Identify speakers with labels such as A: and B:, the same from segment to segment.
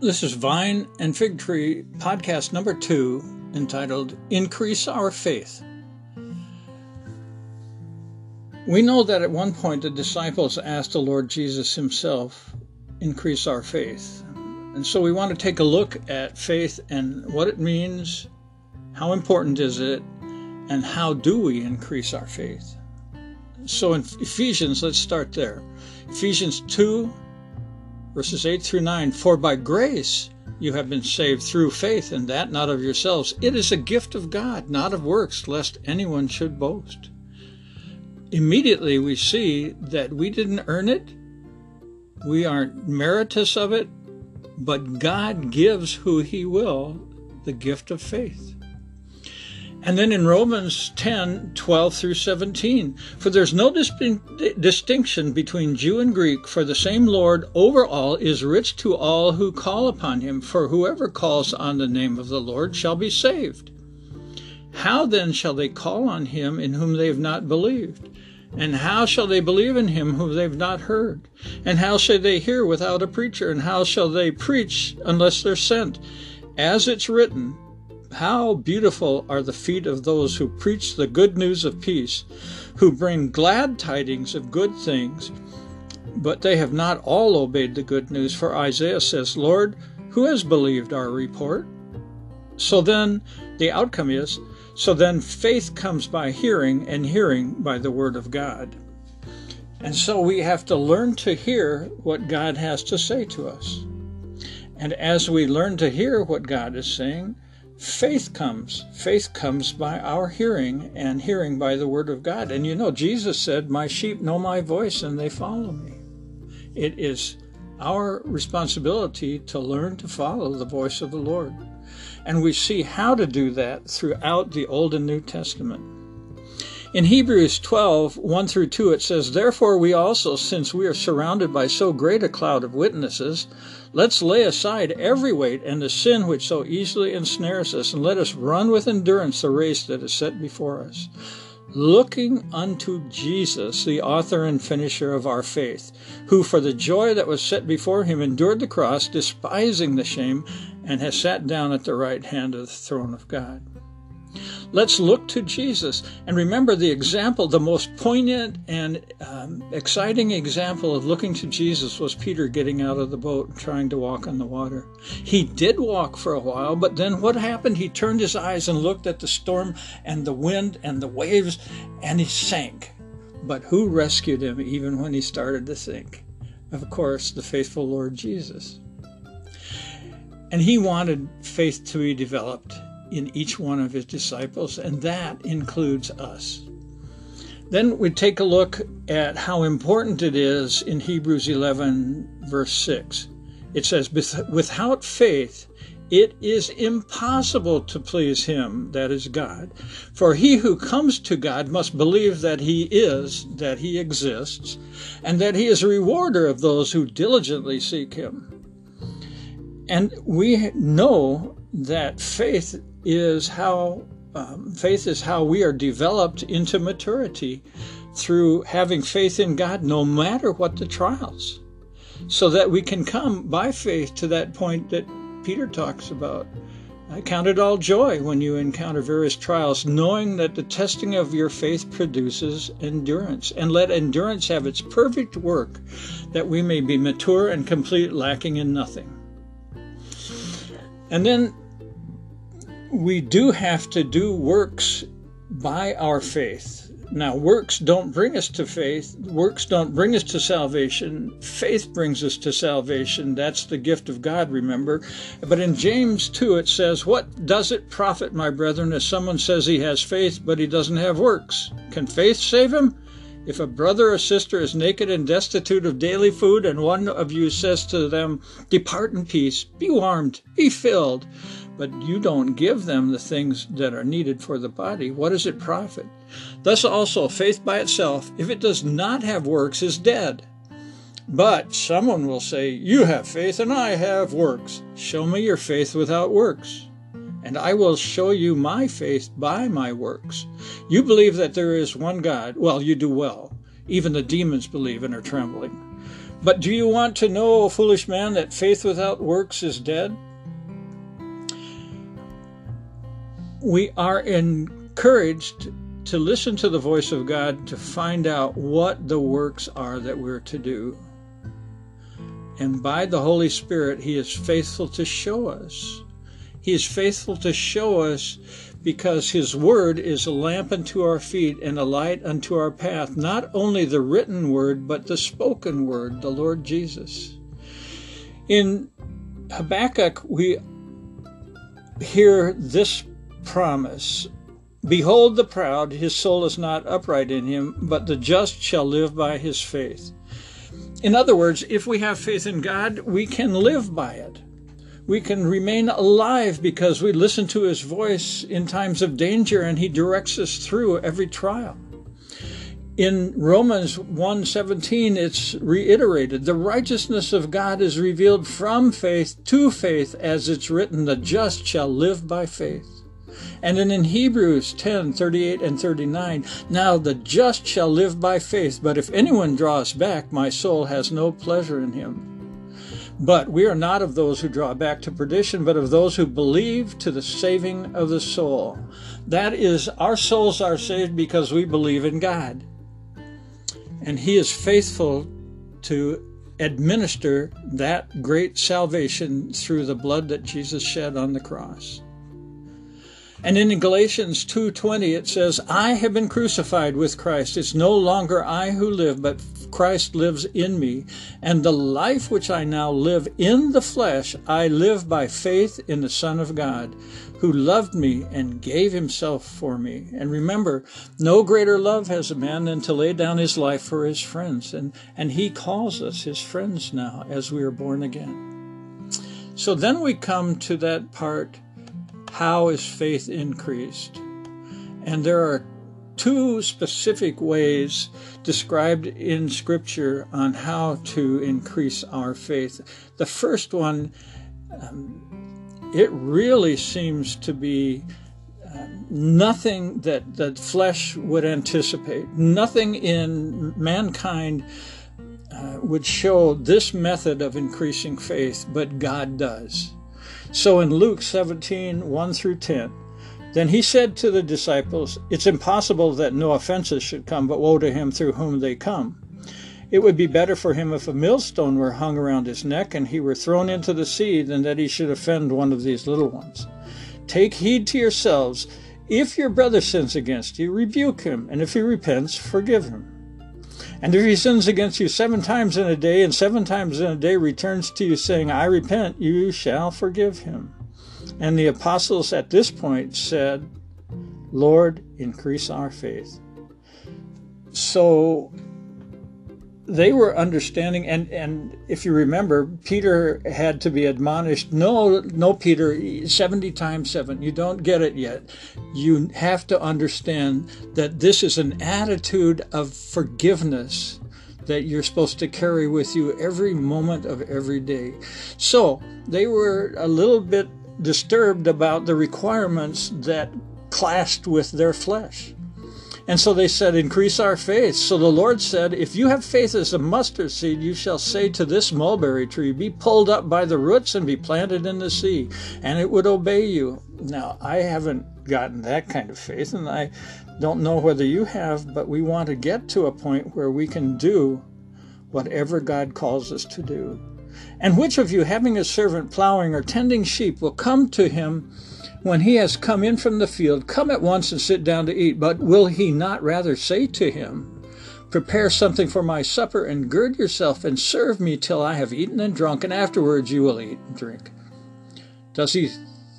A: This is Vine and Fig Tree podcast number two, entitled Increase Our Faith. We know that at one point the disciples asked the Lord Jesus himself, Increase our faith. And so we want to take a look at faith and what it means, how important is it, and how do we increase our faith. So in Ephesians, let's start there. Ephesians 2 verses 8 through 9 For by grace you have been saved through faith, and that not of yourselves. It is a gift of God, not of works, lest anyone should boast. Immediately we see that we didn't earn it, we aren't meritorious of it, but God gives who He will the gift of faith. And then in Romans 10 12 through 17, for there's no distinction between Jew and Greek, for the same Lord over all is rich to all who call upon him, for whoever calls on the name of the Lord shall be saved. How then shall they call on him in whom they have not believed? And how shall they believe in him whom they've not heard? And how shall they hear without a preacher? And how shall they preach unless they're sent? As it's written, how beautiful are the feet of those who preach the good news of peace, who bring glad tidings of good things. But they have not all obeyed the good news, for Isaiah says, Lord, who has believed our report? So then, the outcome is, so then faith comes by hearing, and hearing by the word of God. And so we have to learn to hear what God has to say to us. And as we learn to hear what God is saying, faith comes. Faith comes by our hearing, and hearing by the Word of God. And you know, Jesus said, My sheep know my voice and they follow me. It is our responsibility to learn to follow the voice of the Lord. And we see how to do that throughout the Old and New Testament. In Hebrews 12, 1 through 2, it says, Therefore we also, since we are surrounded by so great a cloud of witnesses, let's lay aside every weight and the sin which so easily ensnares us, and let us run with endurance the race that is set before us. Looking unto Jesus, the author and finisher of our faith, who for the joy that was set before him endured the cross, despising the shame, and has sat down at the right hand of the throne of God. Let's look to Jesus and remember the example, the most poignant and um, exciting example of looking to Jesus was Peter getting out of the boat and trying to walk on the water. He did walk for a while, but then what happened? He turned his eyes and looked at the storm and the wind and the waves and he sank. But who rescued him even when he started to sink? Of course, the faithful Lord Jesus. And he wanted faith to be developed in each one of his disciples, and that includes us. Then we take a look at how important it is in Hebrews 11, verse 6. It says, Without faith, it is impossible to please him, that is God. For he who comes to God must believe that he is, that he exists, and that he is a rewarder of those who diligently seek him. And we know that faith is how um, faith is how we are developed into maturity through having faith in God no matter what the trials, so that we can come by faith to that point that Peter talks about. I count it all joy when you encounter various trials, knowing that the testing of your faith produces endurance. And let endurance have its perfect work, that we may be mature and complete, lacking in nothing. And then we do have to do works by our faith. Now, works don't bring us to faith. Works don't bring us to salvation. Faith brings us to salvation. That's the gift of God, remember. But in James 2, it says, What does it profit, my brethren, if someone says he has faith, but he doesn't have works? Can faith save him? If a brother or sister is naked and destitute of daily food, and one of you says to them, Depart in peace, be warmed, be filled, but you don't give them the things that are needed for the body, what does it profit? Thus also, faith by itself, if it does not have works, is dead. But someone will say, You have faith and I have works. Show me your faith without works, and I will show you my faith by my works. You believe that there is one God. Well, you do well. Even the demons believe and are trembling. But do you want to know, O foolish man, that faith without works is dead? We are encouraged to listen to the voice of God to find out what the works are that we're to do. And by the Holy Spirit, He is faithful to show us. He is faithful to show us because His Word is a lamp unto our feet and a light unto our path. Not only the written Word, but the spoken Word, the Lord Jesus. In Habakkuk, we hear this promise Behold the proud, his soul is not upright in him, but the just shall live by his faith. In other words, if we have faith in God, we can live by it. We can remain alive because we listen to his voice in times of danger and he directs us through every trial. In Romans 1:17 it's reiterated, the righteousness of God is revealed from faith to faith as it's written, the just shall live by faith. And then in Hebrews 10 38 and 39, now the just shall live by faith, but if anyone draws back, my soul has no pleasure in him. But we are not of those who draw back to perdition, but of those who believe to the saving of the soul. That is, our souls are saved because we believe in God. And He is faithful to administer that great salvation through the blood that Jesus shed on the cross. And in Galatians 2:20 it says, "I have been crucified with Christ. It's no longer I who live, but Christ lives in me. And the life which I now live in the flesh, I live by faith in the Son of God, who loved me and gave himself for me." And remember, no greater love has a man than to lay down his life for his friends. And and he calls us his friends now as we are born again. So then we come to that part how is faith increased? And there are two specific ways described in Scripture on how to increase our faith. The first one, um, it really seems to be uh, nothing that the flesh would anticipate, nothing in mankind uh, would show this method of increasing faith, but God does. So in Luke 17, 1 through 10, then he said to the disciples, It's impossible that no offenses should come, but woe to him through whom they come. It would be better for him if a millstone were hung around his neck and he were thrown into the sea than that he should offend one of these little ones. Take heed to yourselves. If your brother sins against you, rebuke him, and if he repents, forgive him. And if he sins against you seven times in a day, and seven times in a day returns to you saying, I repent, you shall forgive him. And the apostles at this point said, Lord, increase our faith. So they were understanding and and if you remember peter had to be admonished no no peter 70 times 7 you don't get it yet. You have to understand that this is an attitude of forgiveness that you're supposed to carry with you every moment of every day. So they were a little bit disturbed about the requirements that clashed with their flesh and so they said, Increase our faith. So the Lord said, If you have faith as a mustard seed, you shall say to this mulberry tree, Be pulled up by the roots and be planted in the sea, and it would obey you. Now, I haven't gotten that kind of faith, and I don't know whether you have, but we want to get to a point where we can do whatever God calls us to do. And which of you, having a servant plowing or tending sheep, will come to him? When he has come in from the field, come at once and sit down to eat. But will he not rather say to him, Prepare something for my supper, and gird yourself, and serve me till I have eaten and drunk, and afterwards you will eat and drink? Does he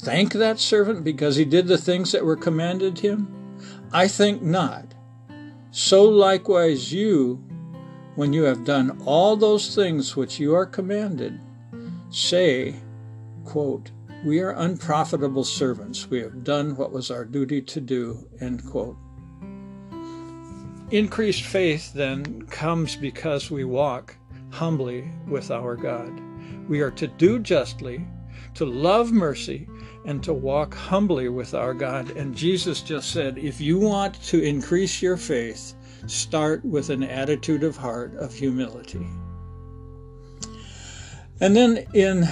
A: thank that servant because he did the things that were commanded him? I think not. So likewise you, when you have done all those things which you are commanded, say, quote, we are unprofitable servants. We have done what was our duty to do. End quote. Increased faith then comes because we walk humbly with our God. We are to do justly, to love mercy, and to walk humbly with our God. And Jesus just said, if you want to increase your faith, start with an attitude of heart of humility. And then in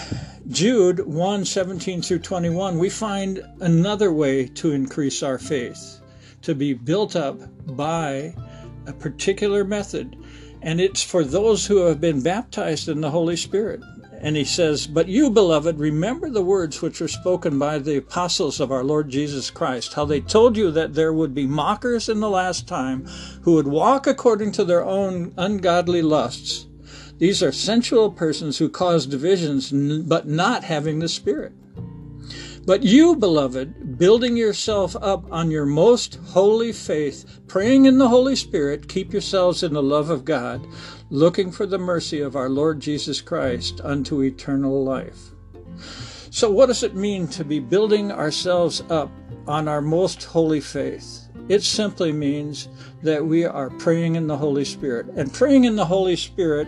A: Jude 1 17 through 21, we find another way to increase our faith, to be built up by a particular method. And it's for those who have been baptized in the Holy Spirit. And he says, But you, beloved, remember the words which were spoken by the apostles of our Lord Jesus Christ, how they told you that there would be mockers in the last time who would walk according to their own ungodly lusts. These are sensual persons who cause divisions, but not having the Spirit. But you, beloved, building yourself up on your most holy faith, praying in the Holy Spirit, keep yourselves in the love of God looking for the mercy of our Lord Jesus Christ unto eternal life. So, what does it mean to be building ourselves up on our most holy faith? It simply means that we are praying in the Holy Spirit. And praying in the Holy Spirit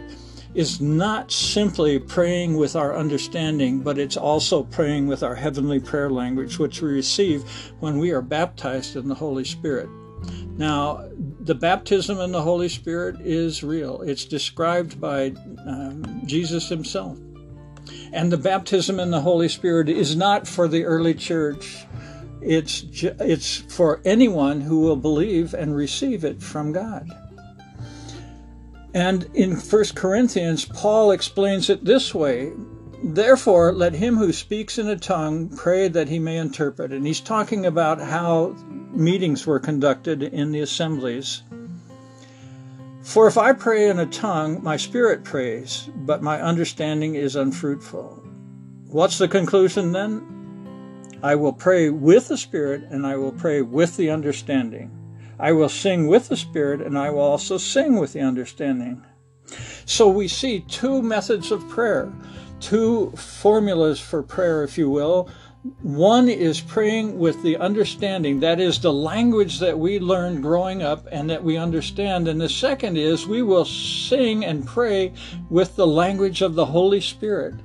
A: is not simply praying with our understanding, but it's also praying with our heavenly prayer language, which we receive when we are baptized in the Holy Spirit. Now, the baptism in the Holy Spirit is real. It's described by um, Jesus himself. And the baptism in the Holy Spirit is not for the early church. It's it's for anyone who will believe and receive it from God. And in 1 Corinthians, Paul explains it this way Therefore, let him who speaks in a tongue pray that he may interpret. And he's talking about how meetings were conducted in the assemblies. For if I pray in a tongue, my spirit prays, but my understanding is unfruitful. What's the conclusion then? I will pray with the spirit, and I will pray with the understanding. I will sing with the spirit, and I will also sing with the understanding. So we see two methods of prayer two formulas for prayer, if you will. One is praying with the understanding, that is the language that we learned growing up and that we understand. And the second is we will sing and pray with the language of the Holy Spirit.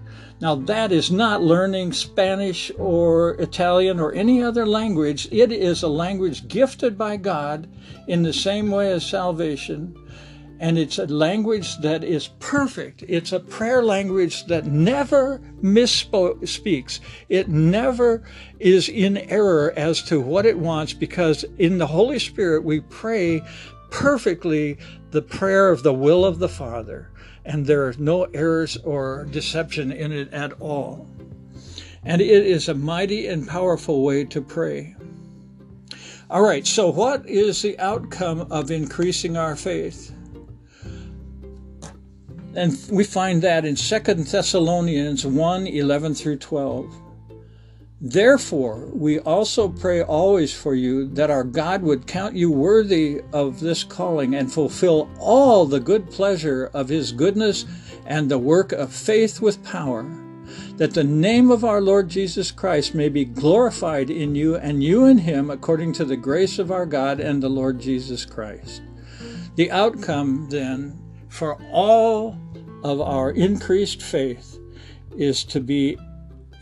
A: Now, that is not learning Spanish or Italian or any other language. It is a language gifted by God in the same way as salvation and it's a language that is perfect. It's a prayer language that never misspeaks. It never is in error as to what it wants because in the Holy Spirit we pray perfectly the prayer of the will of the Father, and there are no errors or deception in it at all. And it is a mighty and powerful way to pray. All right, so what is the outcome of increasing our faith? And we find that in 2 Thessalonians 1 11 through 12. Therefore, we also pray always for you that our God would count you worthy of this calling and fulfill all the good pleasure of his goodness and the work of faith with power, that the name of our Lord Jesus Christ may be glorified in you and you in him according to the grace of our God and the Lord Jesus Christ. The outcome, then, for all of our increased faith is to be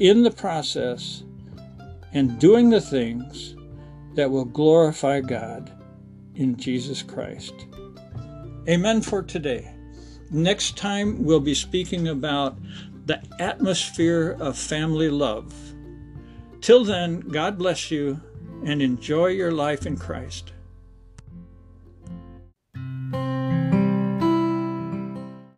A: in the process and doing the things that will glorify God in Jesus Christ. Amen for today. Next time, we'll be speaking about the atmosphere of family love. Till then, God bless you and enjoy your life in Christ.